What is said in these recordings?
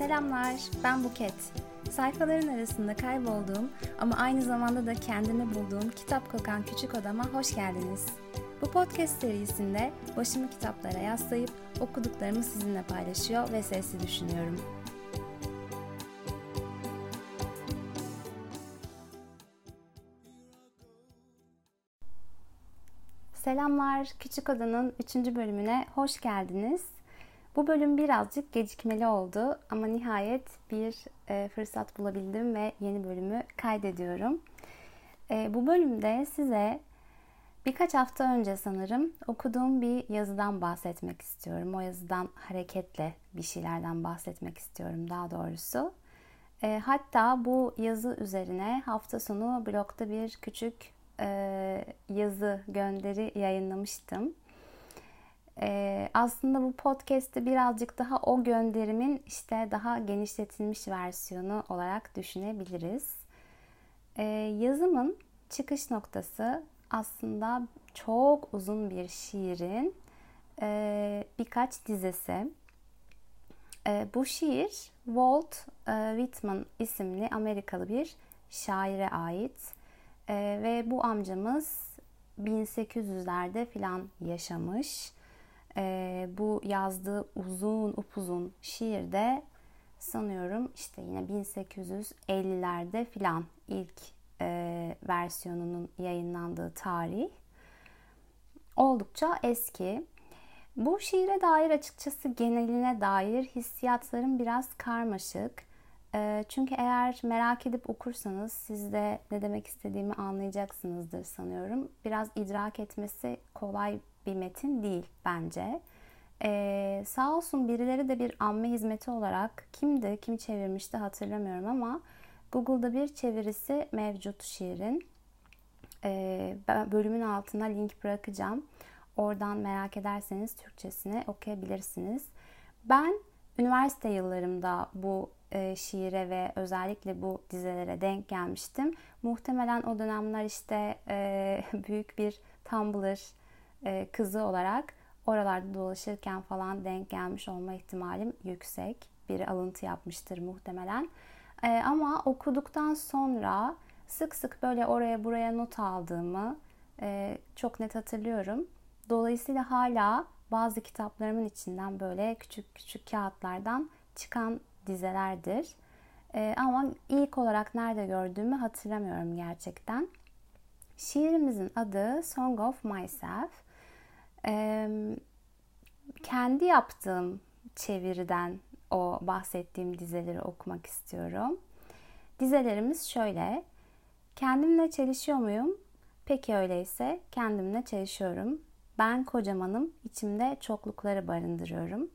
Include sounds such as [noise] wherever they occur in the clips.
Selamlar, ben Buket. Sayfaların arasında kaybolduğum ama aynı zamanda da kendimi bulduğum kitap kokan küçük odama hoş geldiniz. Bu podcast serisinde başımı kitaplara yaslayıp okuduklarımı sizinle paylaşıyor ve sesli düşünüyorum. Selamlar, Küçük Oda'nın 3. bölümüne hoş geldiniz. Bu bölüm birazcık gecikmeli oldu ama nihayet bir e, fırsat bulabildim ve yeni bölümü kaydediyorum. E, bu bölümde size birkaç hafta önce sanırım okuduğum bir yazıdan bahsetmek istiyorum. O yazıdan hareketle bir şeylerden bahsetmek istiyorum daha doğrusu. E, hatta bu yazı üzerine hafta sonu blogda bir küçük e, yazı gönderi yayınlamıştım. E, aslında bu podcast'te birazcık daha o gönderimin işte daha genişletilmiş versiyonu olarak düşünebiliriz. E, yazımın çıkış noktası aslında çok uzun bir şiirin e, birkaç dizesi. E, bu şiir Walt e, Whitman isimli Amerikalı bir şaire ait. E, ve bu amcamız 1800'lerde filan yaşamış. E, bu yazdığı uzun upuzun şiirde sanıyorum işte yine 1850'lerde filan ilk e, versiyonunun yayınlandığı tarih. Oldukça eski. Bu şiire dair açıkçası geneline dair hissiyatlarım biraz karmaşık. Çünkü eğer merak edip okursanız siz de ne demek istediğimi anlayacaksınızdır sanıyorum. Biraz idrak etmesi kolay bir metin değil bence. Ee, sağ olsun birileri de bir amme hizmeti olarak kimdi, kim çevirmişti hatırlamıyorum ama Google'da bir çevirisi mevcut şiirin. Ee, bölümün altına link bırakacağım. Oradan merak ederseniz Türkçesini okuyabilirsiniz. Ben üniversite yıllarımda bu e, şiire ve özellikle bu dizelere denk gelmiştim. Muhtemelen o dönemler işte e, [laughs] büyük bir Tumblr e, kızı olarak oralarda dolaşırken falan denk gelmiş olma ihtimalim yüksek. Bir alıntı yapmıştır muhtemelen. Ama okuduktan sonra sık sık böyle oraya buraya not aldığımı çok net hatırlıyorum. Dolayısıyla hala bazı kitaplarımın içinden böyle küçük küçük kağıtlardan çıkan dizelerdir. E, ama ilk olarak nerede gördüğümü hatırlamıyorum gerçekten. Şiirimizin adı Song of Myself. E, kendi yaptığım çeviriden o bahsettiğim dizeleri okumak istiyorum. Dizelerimiz şöyle. Kendimle çelişiyor muyum? Peki öyleyse kendimle çelişiyorum. Ben kocamanım, içimde çoklukları barındırıyorum.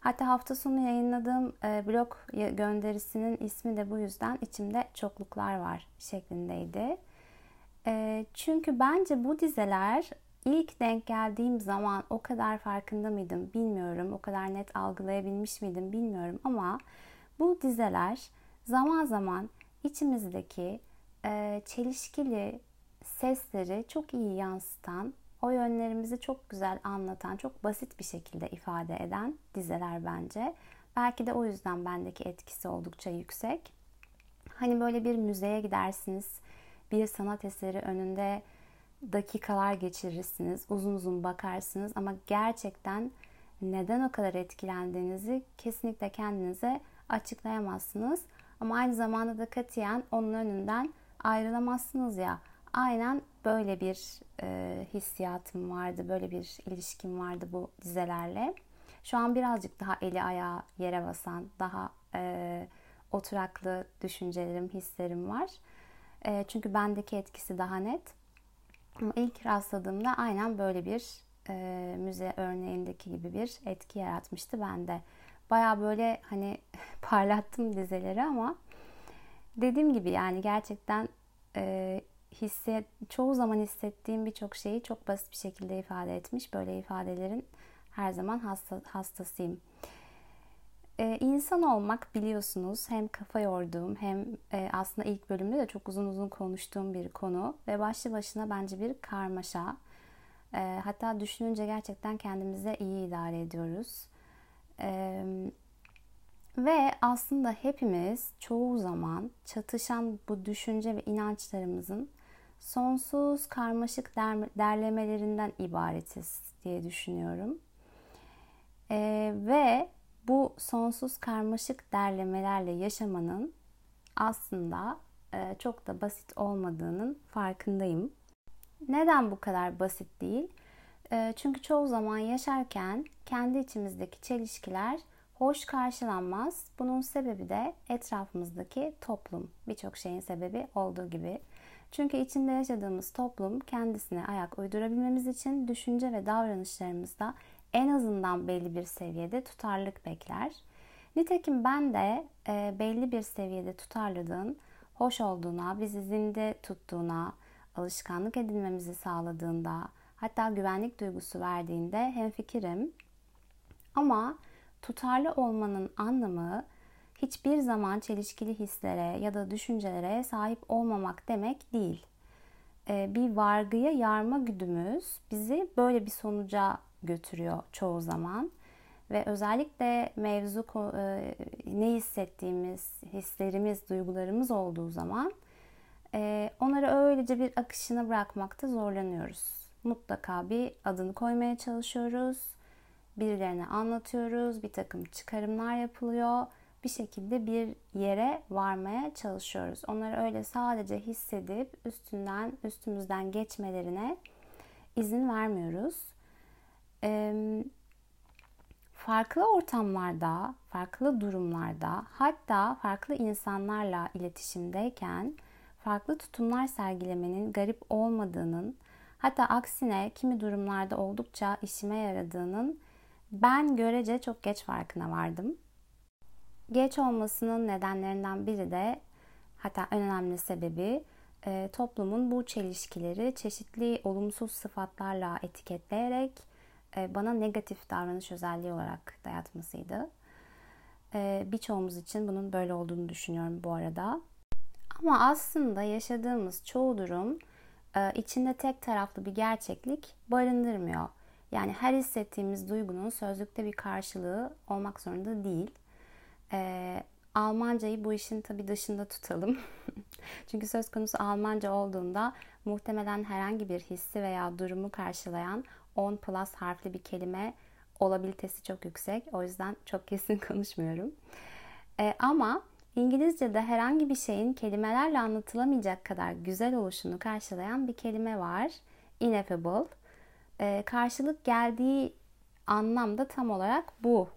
Hatta hafta sonu yayınladığım e, blog gönderisinin ismi de bu yüzden içimde çokluklar var şeklindeydi. E, çünkü bence bu dizeler ilk denk geldiğim zaman o kadar farkında mıydım bilmiyorum. O kadar net algılayabilmiş miydim bilmiyorum ama bu dizeler zaman zaman içimizdeki e, çelişkili sesleri çok iyi yansıtan o yönlerimizi çok güzel anlatan, çok basit bir şekilde ifade eden dizeler bence. Belki de o yüzden bendeki etkisi oldukça yüksek. Hani böyle bir müzeye gidersiniz, bir sanat eseri önünde dakikalar geçirirsiniz, uzun uzun bakarsınız ama gerçekten neden o kadar etkilendiğinizi kesinlikle kendinize açıklayamazsınız. Ama aynı zamanda da katiyen onun önünden ayrılamazsınız ya. Aynen böyle bir e, hissiyatım vardı, böyle bir ilişkim vardı bu dizelerle. Şu an birazcık daha eli ayağı yere basan, daha e, oturaklı düşüncelerim, hislerim var. E, çünkü bendeki etkisi daha net. Ama ilk rastladığımda aynen böyle bir e, müze örneğindeki gibi bir etki yaratmıştı bende. Baya böyle hani [laughs] parlattım dizeleri ama dediğim gibi yani gerçekten e, hisset, çoğu zaman hissettiğim birçok şeyi çok basit bir şekilde ifade etmiş. Böyle ifadelerin her zaman hasta, hastasıyım. Ee, insan olmak biliyorsunuz hem kafa yorduğum hem e, aslında ilk bölümde de çok uzun uzun konuştuğum bir konu ve başlı başına bence bir karmaşa. E, hatta düşününce gerçekten kendimize iyi idare ediyoruz. E, Ve aslında hepimiz çoğu zaman çatışan bu düşünce ve inançlarımızın sonsuz karmaşık derlemelerinden ibaretiz diye düşünüyorum. Ee, ve bu sonsuz karmaşık derlemelerle yaşamanın aslında e, çok da basit olmadığının farkındayım. Neden bu kadar basit değil? E, çünkü çoğu zaman yaşarken kendi içimizdeki çelişkiler hoş karşılanmaz. Bunun sebebi de etrafımızdaki toplum. Birçok şeyin sebebi olduğu gibi. Çünkü içinde yaşadığımız toplum kendisine ayak uydurabilmemiz için düşünce ve davranışlarımızda en azından belli bir seviyede tutarlılık bekler. Nitekim ben de e, belli bir seviyede tutarlılığın hoş olduğuna, bizi zinde tuttuğuna, alışkanlık edinmemizi sağladığında, hatta güvenlik duygusu verdiğinde hemfikirim. Ama tutarlı olmanın anlamı hiçbir zaman çelişkili hislere ya da düşüncelere sahip olmamak demek değil. E, bir vargıya yarma güdümüz bizi böyle bir sonuca götürüyor çoğu zaman. Ve özellikle mevzu e, ne hissettiğimiz, hislerimiz, duygularımız olduğu zaman e, onları öylece bir akışına bırakmakta zorlanıyoruz. Mutlaka bir adını koymaya çalışıyoruz. Birilerine anlatıyoruz. Bir takım çıkarımlar yapılıyor. Bir şekilde bir yere varmaya çalışıyoruz. Onları öyle sadece hissedip üstünden, üstümüzden geçmelerine izin vermiyoruz. Eee farklı ortamlarda, farklı durumlarda, hatta farklı insanlarla iletişimdeyken farklı tutumlar sergilemenin garip olmadığının, hatta aksine kimi durumlarda oldukça işime yaradığının ben görece çok geç farkına vardım. Geç olmasının nedenlerinden biri de hatta en önemli sebebi e, toplumun bu çelişkileri çeşitli olumsuz sıfatlarla etiketleyerek e, bana negatif davranış özelliği olarak dayatmasıydı. E, birçoğumuz için bunun böyle olduğunu düşünüyorum bu arada. Ama aslında yaşadığımız çoğu durum içinde tek taraflı bir gerçeklik barındırmıyor. Yani her hissettiğimiz duygunun sözlükte bir karşılığı olmak zorunda değil. Almancayı bu işin tabii dışında tutalım. [laughs] Çünkü söz konusu Almanca olduğunda muhtemelen herhangi bir hissi veya durumu karşılayan 10 plus harfli bir kelime olabilitesi çok yüksek. O yüzden çok kesin [laughs] konuşmuyorum. E, ama İngilizce'de herhangi bir şeyin kelimelerle anlatılamayacak kadar güzel oluşunu karşılayan bir kelime var. Ineffable. E, karşılık geldiği anlamda tam olarak bu.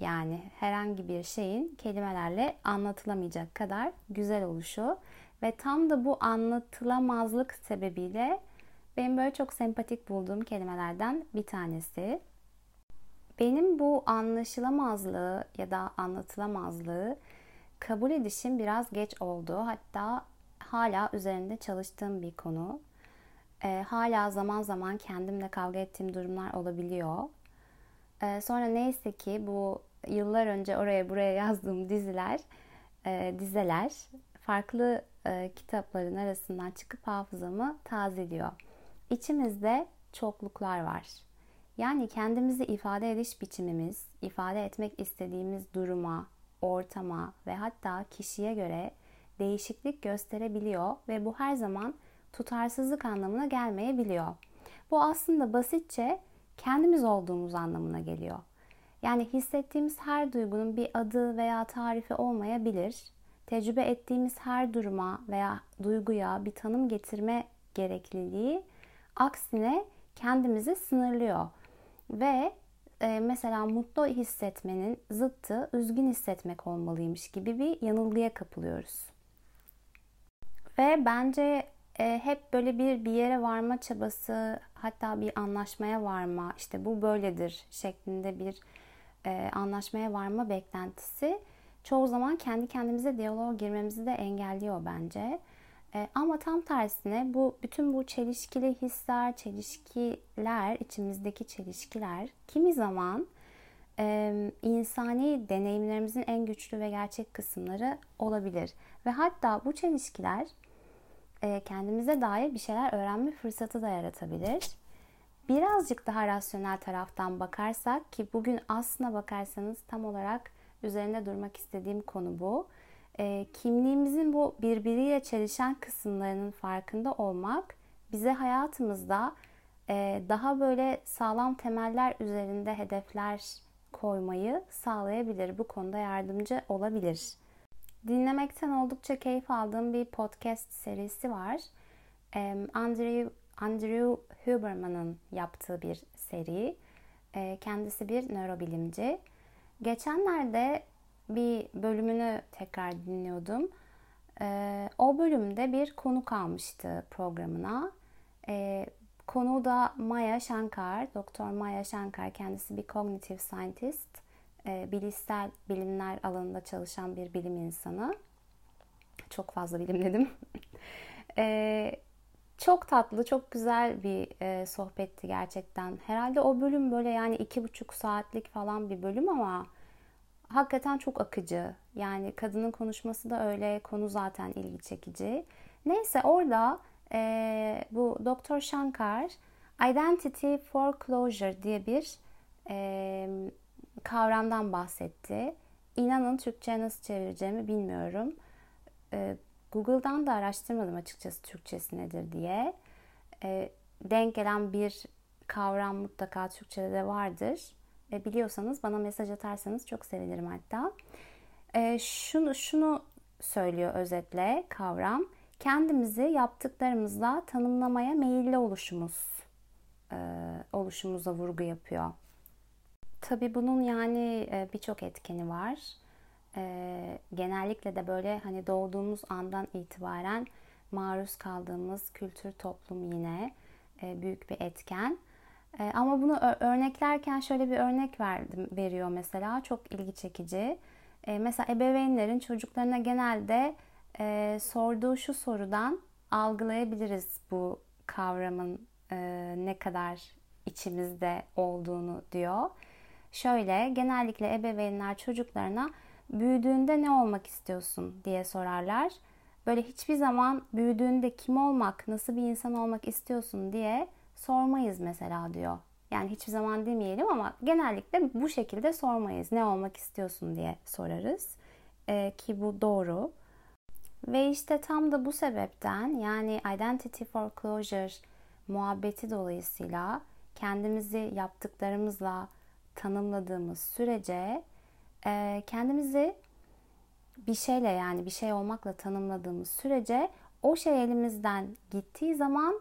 Yani herhangi bir şeyin kelimelerle anlatılamayacak kadar güzel oluşu ve tam da bu anlatılamazlık sebebiyle benim böyle çok sempatik bulduğum kelimelerden bir tanesi. Benim bu anlaşılamazlığı ya da anlatılamazlığı kabul edişim biraz geç oldu. Hatta hala üzerinde çalıştığım bir konu. E, hala zaman zaman kendimle kavga ettiğim durumlar olabiliyor. E, sonra neyse ki bu yıllar önce oraya buraya yazdığım diziler, e, dizeler farklı e, kitapların arasından çıkıp hafızamı tazeliyor. İçimizde çokluklar var. Yani kendimizi ifade ediş biçimimiz, ifade etmek istediğimiz duruma, ortama ve hatta kişiye göre değişiklik gösterebiliyor ve bu her zaman tutarsızlık anlamına gelmeyebiliyor. Bu aslında basitçe kendimiz olduğumuz anlamına geliyor. Yani hissettiğimiz her duygunun bir adı veya tarifi olmayabilir. Tecrübe ettiğimiz her duruma veya duyguya bir tanım getirme gerekliliği Aksine kendimizi sınırlıyor. Ve e, mesela mutlu hissetmenin zıttı üzgün hissetmek olmalıymış gibi bir yanılgıya kapılıyoruz. Ve bence e, hep böyle bir bir yere varma çabası, hatta bir anlaşmaya varma, işte bu böyledir şeklinde bir e, anlaşmaya varma beklentisi çoğu zaman kendi kendimize diyaloğa girmemizi de engelliyor bence. E, ama tam tersine bu bütün bu çelişkili hisler, çelişkiler, içimizdeki çelişkiler kimi zaman e, insani deneyimlerimizin en güçlü ve gerçek kısımları olabilir. Ve hatta bu çelişkiler e, kendimize dair bir şeyler öğrenme fırsatı da yaratabilir. Birazcık daha rasyonel taraftan bakarsak ki bugün aslına bakarsanız tam olarak üzerinde durmak istediğim konu bu. E, kimliğimizin bu birbiriyle çelişen kısımlarının farkında olmak bize hayatımızda e, daha böyle sağlam temeller üzerinde hedefler koymayı sağlayabilir. Bu konuda yardımcı olabilir. Dinlemekten oldukça keyif aldığım bir podcast serisi var. Andrew, Andrew Huberman'ın yaptığı bir seri. E, kendisi bir nörobilimci. Geçenlerde bir bölümünü tekrar dinliyordum. E, o bölümde bir konu kalmıştı programına. E, konu da Maya Shankar, Doktor Maya Shankar. Kendisi bir cognitive scientist, bilişsel bilimler alanında çalışan bir bilim insanı. Çok fazla bilim dedim. [laughs] Çok tatlı, çok güzel bir e, sohbetti gerçekten. Herhalde o bölüm böyle yani iki buçuk saatlik falan bir bölüm ama hakikaten çok akıcı. Yani kadının konuşması da öyle, konu zaten ilgi çekici. Neyse orada e, bu Doktor Shankar Identity Foreclosure diye bir e, kavramdan bahsetti. İnanın Türkçe nasıl çevireceğimi bilmiyorum. E, Google'dan da araştırmadım açıkçası Türkçesi nedir diye. E, denk gelen bir kavram mutlaka Türkçe'de de vardır. E, biliyorsanız bana mesaj atarsanız çok sevinirim hatta. E, şunu, şunu söylüyor özetle kavram. Kendimizi yaptıklarımızla tanımlamaya meyilli oluşumuz e, oluşumuza vurgu yapıyor. Tabii bunun yani e, birçok etkeni var e, genellikle de böyle hani doğduğumuz andan itibaren maruz kaldığımız kültür toplum yine e, büyük bir etken. E, ama bunu örneklerken şöyle bir örnek verdim veriyor mesela çok ilgi çekici. E, mesela ebeveynlerin çocuklarına genelde e, sorduğu şu sorudan algılayabiliriz bu kavramın e, ne kadar içimizde olduğunu diyor. Şöyle genellikle ebeveynler çocuklarına büyüdüğünde ne olmak istiyorsun diye sorarlar. Böyle hiçbir zaman büyüdüğünde kim olmak, nasıl bir insan olmak istiyorsun diye sormayız mesela diyor. Yani hiçbir zaman demeyelim ama genellikle bu şekilde sormayız. Ne olmak istiyorsun diye sorarız. Ee, ki bu doğru. Ve işte tam da bu sebepten yani identity foreclosure muhabbeti dolayısıyla kendimizi yaptıklarımızla tanımladığımız sürece kendimizi bir şeyle yani bir şey olmakla tanımladığımız sürece o şey elimizden gittiği zaman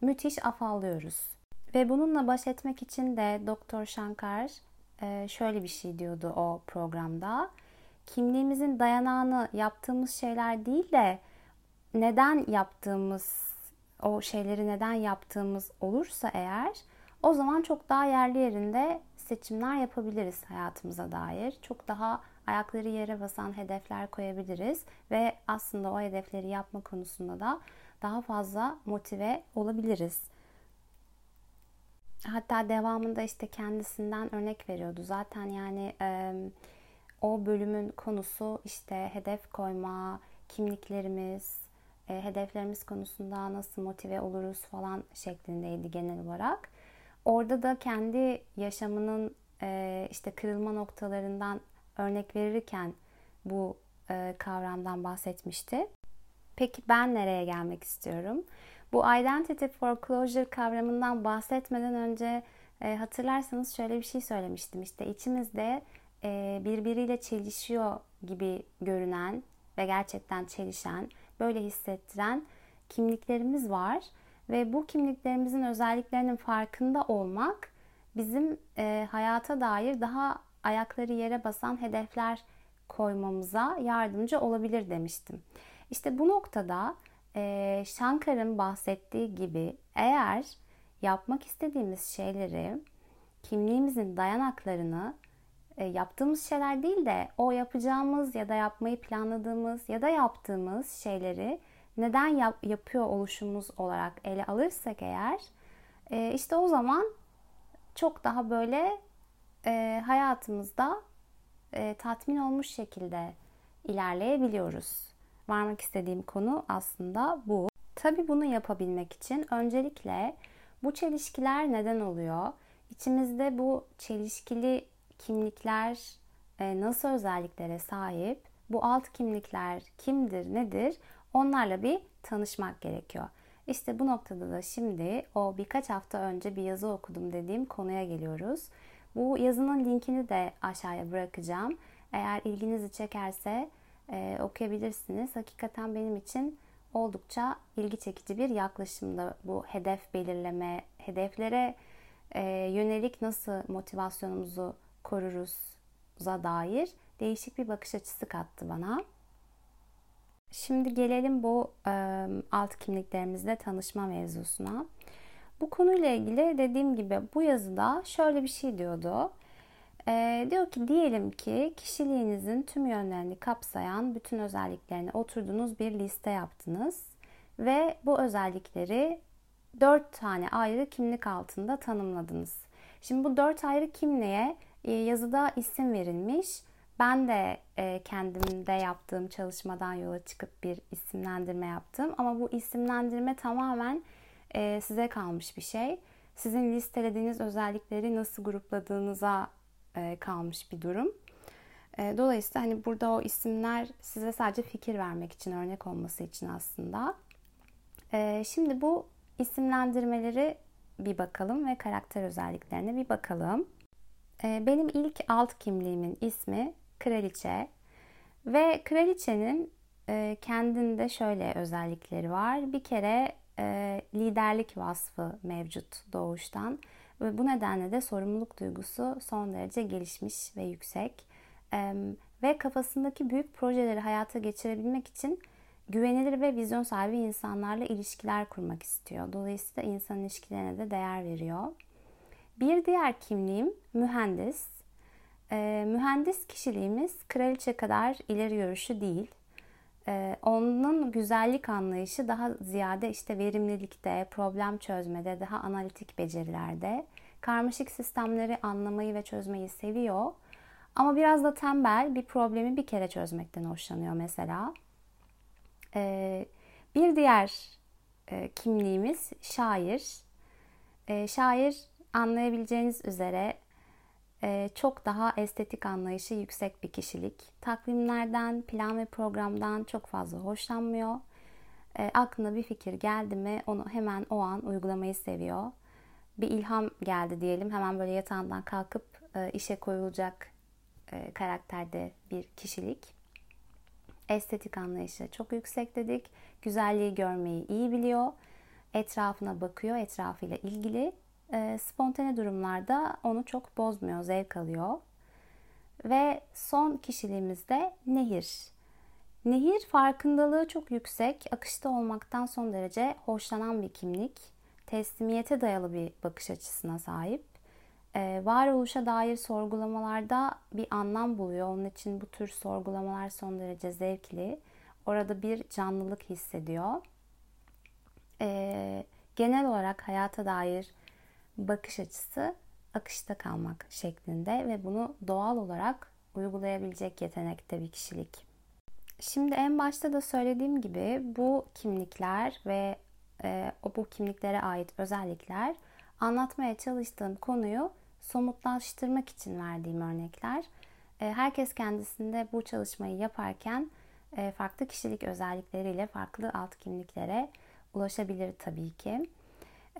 müthiş afallıyoruz. Ve bununla baş etmek için de Doktor Shankar şöyle bir şey diyordu o programda. Kimliğimizin dayanağını yaptığımız şeyler değil de neden yaptığımız o şeyleri neden yaptığımız olursa eğer o zaman çok daha yerli yerinde seçimler yapabiliriz hayatımıza dair. Çok daha ayakları yere basan hedefler koyabiliriz ve aslında o hedefleri yapma konusunda da daha fazla motive olabiliriz. Hatta devamında işte kendisinden örnek veriyordu. Zaten yani e, o bölümün konusu işte hedef koyma, kimliklerimiz, e, hedeflerimiz konusunda nasıl motive oluruz falan şeklindeydi genel olarak. Orada da kendi yaşamının e, işte kırılma noktalarından örnek verirken bu e, kavramdan bahsetmişti. Peki ben nereye gelmek istiyorum? Bu identity foreclosure kavramından bahsetmeden önce e, hatırlarsanız şöyle bir şey söylemiştim. İşte içimizde e, birbiriyle çelişiyor gibi görünen ve gerçekten çelişen, böyle hissettiren kimliklerimiz var ve bu kimliklerimizin özelliklerinin farkında olmak bizim e, hayata dair daha ayakları yere basan hedefler koymamıza yardımcı olabilir demiştim. İşte bu noktada e, Shankar'ın bahsettiği gibi eğer yapmak istediğimiz şeyleri kimliğimizin dayanaklarını e, yaptığımız şeyler değil de o yapacağımız ya da yapmayı planladığımız ya da yaptığımız şeyleri neden yap, yapıyor oluşumuz olarak ele alırsak eğer e, işte o zaman çok daha böyle e, hayatımızda e, tatmin olmuş şekilde ilerleyebiliyoruz. Varmak istediğim konu aslında bu. Tabii bunu yapabilmek için öncelikle bu çelişkiler neden oluyor? İçimizde bu çelişkili kimlikler e, nasıl özelliklere sahip, bu alt kimlikler kimdir, nedir onlarla bir tanışmak gerekiyor. İşte bu noktada da şimdi o birkaç hafta önce bir yazı okudum dediğim konuya geliyoruz. Bu yazının linkini de aşağıya bırakacağım. Eğer ilginizi çekerse e, okuyabilirsiniz. Hakikaten benim için oldukça ilgi çekici bir yaklaşımda bu hedef belirleme, hedeflere e, yönelik nasıl motivasyonumuzu koruruz'a dair değişik bir bakış açısı kattı bana. Şimdi gelelim bu e, alt kimliklerimizle tanışma mevzusuna. Bu konuyla ilgili dediğim gibi bu yazıda şöyle bir şey diyordu. E, diyor ki diyelim ki kişiliğinizin tüm yönlerini kapsayan bütün özelliklerini oturduğunuz bir liste yaptınız ve bu özellikleri dört tane ayrı kimlik altında tanımladınız. Şimdi bu dört ayrı kimliğe yazıda isim verilmiş. Ben de e, kendimde yaptığım çalışmadan yola çıkıp bir isimlendirme yaptım. Ama bu isimlendirme tamamen e, size kalmış bir şey. Sizin listelediğiniz özellikleri nasıl grupladığınıza e, kalmış bir durum. E, dolayısıyla hani burada o isimler size sadece fikir vermek için, örnek olması için aslında. E, şimdi bu isimlendirmeleri bir bakalım ve karakter özelliklerine bir bakalım. E, benim ilk alt kimliğimin ismi Kraliçe ve Kraliçenin e, kendinde şöyle özellikleri var. Bir kere e, liderlik vasfı mevcut doğuştan ve bu nedenle de sorumluluk duygusu son derece gelişmiş ve yüksek. E, ve kafasındaki büyük projeleri hayata geçirebilmek için güvenilir ve vizyon sahibi insanlarla ilişkiler kurmak istiyor. Dolayısıyla insan ilişkilerine de değer veriyor. Bir diğer kimliğim mühendis. Ee, mühendis kişiliğimiz kraliçe kadar ileri görüşü değil. Ee, onun güzellik anlayışı daha ziyade işte verimlilikte, problem çözmede, daha analitik becerilerde. Karmaşık sistemleri anlamayı ve çözmeyi seviyor. Ama biraz da tembel bir problemi bir kere çözmekten hoşlanıyor mesela. Ee, bir diğer e, kimliğimiz şair. Ee, şair anlayabileceğiniz üzere e, çok daha estetik anlayışı yüksek bir kişilik. Takvimlerden, plan ve programdan çok fazla hoşlanmıyor. E, aklına bir fikir geldi mi onu hemen o an uygulamayı seviyor. Bir ilham geldi diyelim hemen böyle yatağından kalkıp e, işe koyulacak e, karakterde bir kişilik. Estetik anlayışı çok yüksek dedik. Güzelliği görmeyi iyi biliyor. Etrafına bakıyor, etrafıyla ilgili e, spontane durumlarda onu çok bozmuyor, zevk alıyor. Ve son kişiliğimiz de Nehir. Nehir farkındalığı çok yüksek, akışta olmaktan son derece hoşlanan bir kimlik. Teslimiyete dayalı bir bakış açısına sahip. Ee, varoluşa dair sorgulamalarda bir anlam buluyor. Onun için bu tür sorgulamalar son derece zevkli. Orada bir canlılık hissediyor. Ee, genel olarak hayata dair bakış açısı akışta kalmak şeklinde ve bunu doğal olarak uygulayabilecek yetenekte bir kişilik. Şimdi en başta da söylediğim gibi bu kimlikler ve e, bu kimliklere ait özellikler anlatmaya çalıştığım konuyu somutlaştırmak için verdiğim örnekler. E, herkes kendisinde bu çalışmayı yaparken e, farklı kişilik özellikleriyle farklı alt kimliklere ulaşabilir tabii ki.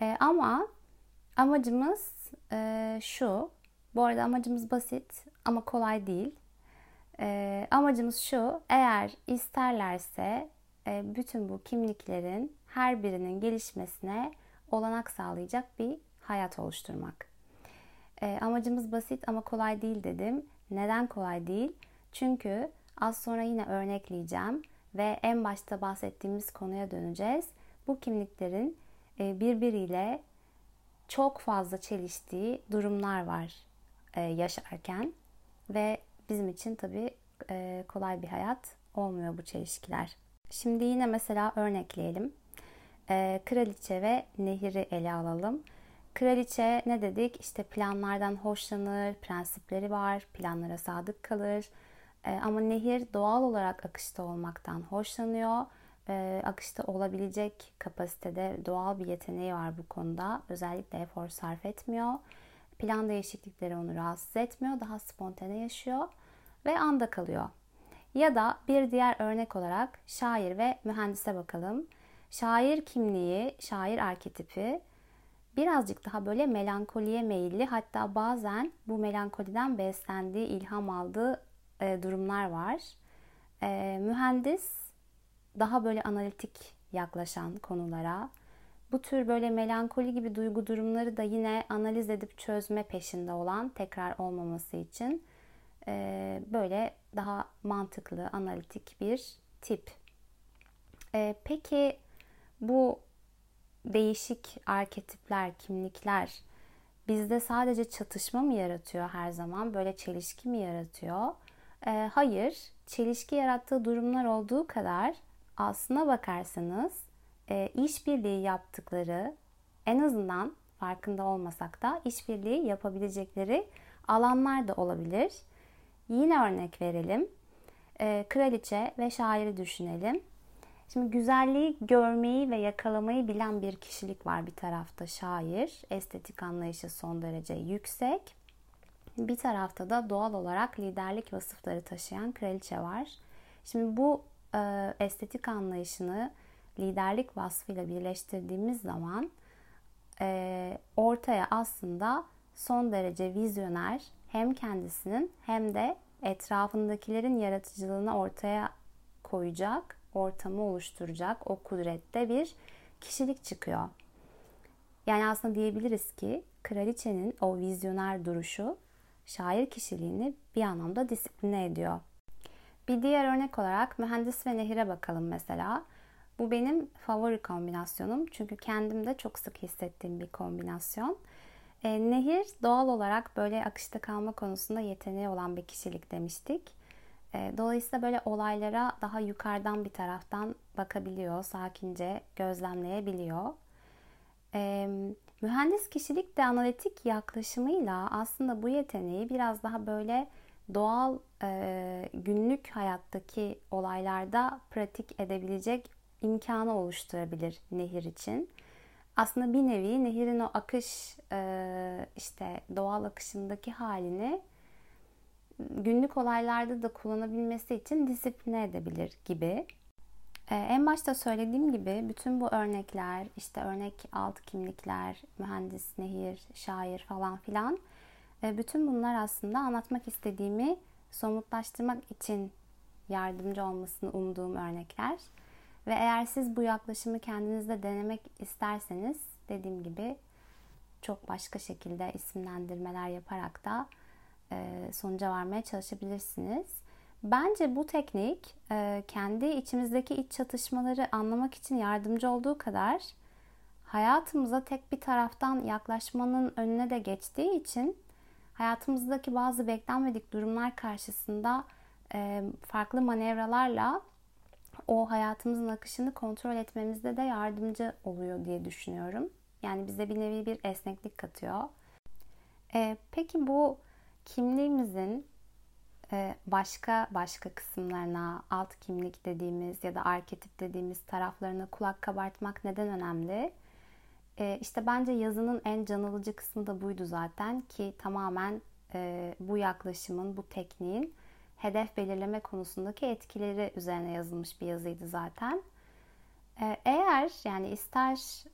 E, ama Amacımız e, şu. Bu arada amacımız basit ama kolay değil. E, amacımız şu. Eğer isterlerse e, bütün bu kimliklerin her birinin gelişmesine olanak sağlayacak bir hayat oluşturmak. E, amacımız basit ama kolay değil dedim. Neden kolay değil? Çünkü az sonra yine örnekleyeceğim ve en başta bahsettiğimiz konuya döneceğiz. Bu kimliklerin e, birbiriyle çok fazla çeliştiği durumlar var e, yaşarken ve bizim için tabii e, kolay bir hayat olmuyor bu çelişkiler. Şimdi yine mesela örnekleyelim. E, kraliçe ve nehiri ele alalım. Kraliçe ne dedik? İşte planlardan hoşlanır, prensipleri var, planlara sadık kalır. E, ama nehir doğal olarak akışta olmaktan hoşlanıyor e, akışta olabilecek kapasitede doğal bir yeteneği var bu konuda. Özellikle efor sarf etmiyor. Plan değişiklikleri onu rahatsız etmiyor. Daha spontane yaşıyor. ve anda kalıyor. Ya da bir diğer örnek olarak şair ve mühendise bakalım. Şair kimliği, şair arketipi birazcık daha böyle melankoliye meyilli hatta bazen bu melankoliden beslendiği, ilham aldığı e, durumlar var. E, mühendis daha böyle analitik yaklaşan konulara, bu tür böyle melankoli gibi duygu durumları da yine analiz edip çözme peşinde olan tekrar olmaması için e, böyle daha mantıklı, analitik bir tip. E, peki bu değişik arketipler, kimlikler bizde sadece çatışma mı yaratıyor her zaman? Böyle çelişki mi yaratıyor? E, hayır, çelişki yarattığı durumlar olduğu kadar aslına bakarsanız e, işbirliği yaptıkları en azından farkında olmasak da işbirliği yapabilecekleri alanlar da olabilir. Yine örnek verelim. E, kraliçe ve şairi düşünelim. Şimdi güzelliği görmeyi ve yakalamayı bilen bir kişilik var bir tarafta şair. Estetik anlayışı son derece yüksek. Bir tarafta da doğal olarak liderlik vasıfları taşıyan kraliçe var. Şimdi bu e, estetik anlayışını liderlik vasfıyla birleştirdiğimiz zaman e, ortaya aslında son derece vizyoner hem kendisinin hem de etrafındakilerin yaratıcılığını ortaya koyacak, ortamı oluşturacak o kudrette bir kişilik çıkıyor. Yani aslında diyebiliriz ki kraliçenin o vizyoner duruşu şair kişiliğini bir anlamda disipline ediyor. Bir diğer örnek olarak mühendis ve nehire bakalım mesela. Bu benim favori kombinasyonum. Çünkü kendimde çok sık hissettiğim bir kombinasyon. E, nehir doğal olarak böyle akışta kalma konusunda yeteneği olan bir kişilik demiştik. E, dolayısıyla böyle olaylara daha yukarıdan bir taraftan bakabiliyor, sakince gözlemleyebiliyor. E, mühendis kişilik de analitik yaklaşımıyla aslında bu yeteneği biraz daha böyle doğal e, günlük hayattaki olaylarda pratik edebilecek imkanı oluşturabilir nehir için. Aslında bir nevi nehirin o akış e, işte doğal akışındaki halini günlük olaylarda da kullanabilmesi için disipline edebilir gibi. Ee, en başta söylediğim gibi bütün bu örnekler, işte örnek alt kimlikler, mühendis, nehir, şair falan filan bütün bunlar aslında anlatmak istediğimi somutlaştırmak için yardımcı olmasını umduğum örnekler. Ve eğer siz bu yaklaşımı kendinizde denemek isterseniz dediğim gibi çok başka şekilde isimlendirmeler yaparak da e, sonuca varmaya çalışabilirsiniz. Bence bu teknik e, kendi içimizdeki iç çatışmaları anlamak için yardımcı olduğu kadar hayatımıza tek bir taraftan yaklaşmanın önüne de geçtiği için hayatımızdaki bazı beklenmedik durumlar karşısında e, farklı manevralarla o hayatımızın akışını kontrol etmemizde de yardımcı oluyor diye düşünüyorum. Yani bize bir nevi bir esneklik katıyor. E, peki bu kimliğimizin e, başka başka kısımlarına, alt kimlik dediğimiz ya da arketip dediğimiz taraflarına kulak kabartmak neden önemli? E, işte bence yazının en canılıcı kısmı da buydu zaten ki tamamen e, bu yaklaşımın, bu tekniğin hedef belirleme konusundaki etkileri üzerine yazılmış bir yazıydı zaten. E, eğer yani ister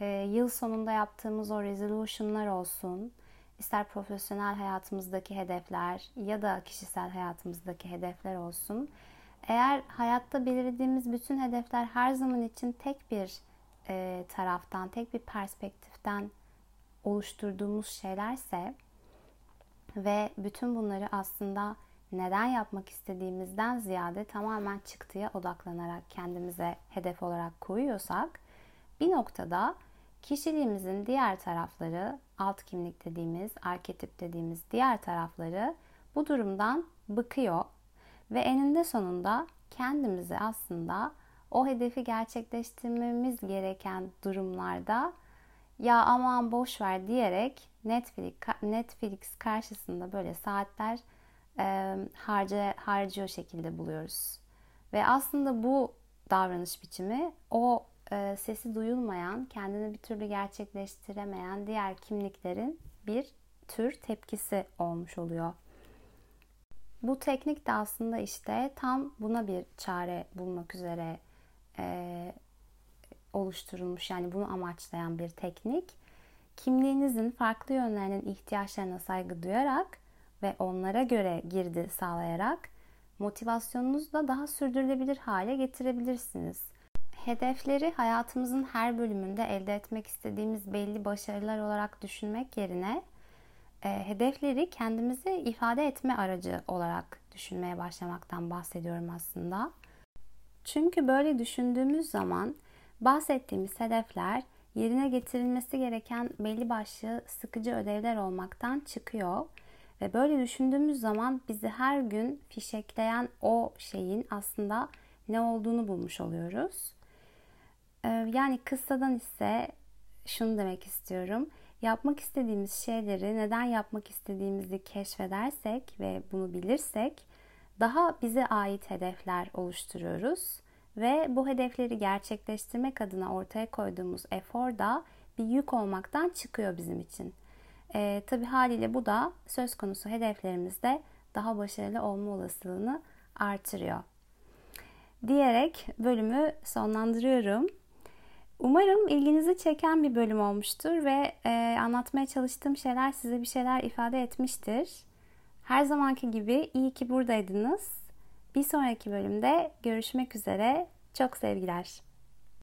e, yıl sonunda yaptığımız o resolution'lar olsun, ister profesyonel hayatımızdaki hedefler ya da kişisel hayatımızdaki hedefler olsun. Eğer hayatta belirlediğimiz bütün hedefler her zaman için tek bir e, taraftan, tek bir perspektiften oluşturduğumuz şeylerse ve bütün bunları aslında neden yapmak istediğimizden ziyade tamamen çıktıya odaklanarak kendimize hedef olarak koyuyorsak bir noktada kişiliğimizin diğer tarafları, alt kimlik dediğimiz, arketip dediğimiz diğer tarafları bu durumdan bıkıyor ve eninde sonunda kendimizi aslında o hedefi gerçekleştirmemiz gereken durumlarda ya aman boş ver diyerek Netflix Netflix karşısında böyle saatler e, harca, harcıyor şekilde buluyoruz. Ve aslında bu davranış biçimi o e, sesi duyulmayan, kendini bir türlü gerçekleştiremeyen diğer kimliklerin bir tür tepkisi olmuş oluyor. Bu teknik de aslında işte tam buna bir çare bulmak üzere e, oluşturulmuş. Yani bunu amaçlayan bir teknik. Kimliğinizin farklı yönlerinin ihtiyaçlarına saygı duyarak ve onlara göre girdi sağlayarak motivasyonunuzu da daha sürdürülebilir hale getirebilirsiniz. Hedefleri hayatımızın her bölümünde elde etmek istediğimiz belli başarılar olarak düşünmek yerine e, hedefleri kendimizi ifade etme aracı olarak düşünmeye başlamaktan bahsediyorum aslında. Çünkü böyle düşündüğümüz zaman bahsettiğimiz hedefler yerine getirilmesi gereken belli başlı sıkıcı ödevler olmaktan çıkıyor. Ve böyle düşündüğümüz zaman bizi her gün fişekleyen o şeyin aslında ne olduğunu bulmuş oluyoruz. Ee, yani kıssadan ise şunu demek istiyorum. Yapmak istediğimiz şeyleri neden yapmak istediğimizi keşfedersek ve bunu bilirsek daha bize ait hedefler oluşturuyoruz ve bu hedefleri gerçekleştirmek adına ortaya koyduğumuz efor da bir yük olmaktan çıkıyor bizim için. E, tabii haliyle bu da söz konusu hedeflerimizde daha başarılı olma olasılığını artırıyor. Diyerek bölümü sonlandırıyorum. Umarım ilginizi çeken bir bölüm olmuştur ve e, anlatmaya çalıştığım şeyler size bir şeyler ifade etmiştir. Her zamanki gibi iyi ki buradaydınız. Bir sonraki bölümde görüşmek üzere. Çok sevgiler.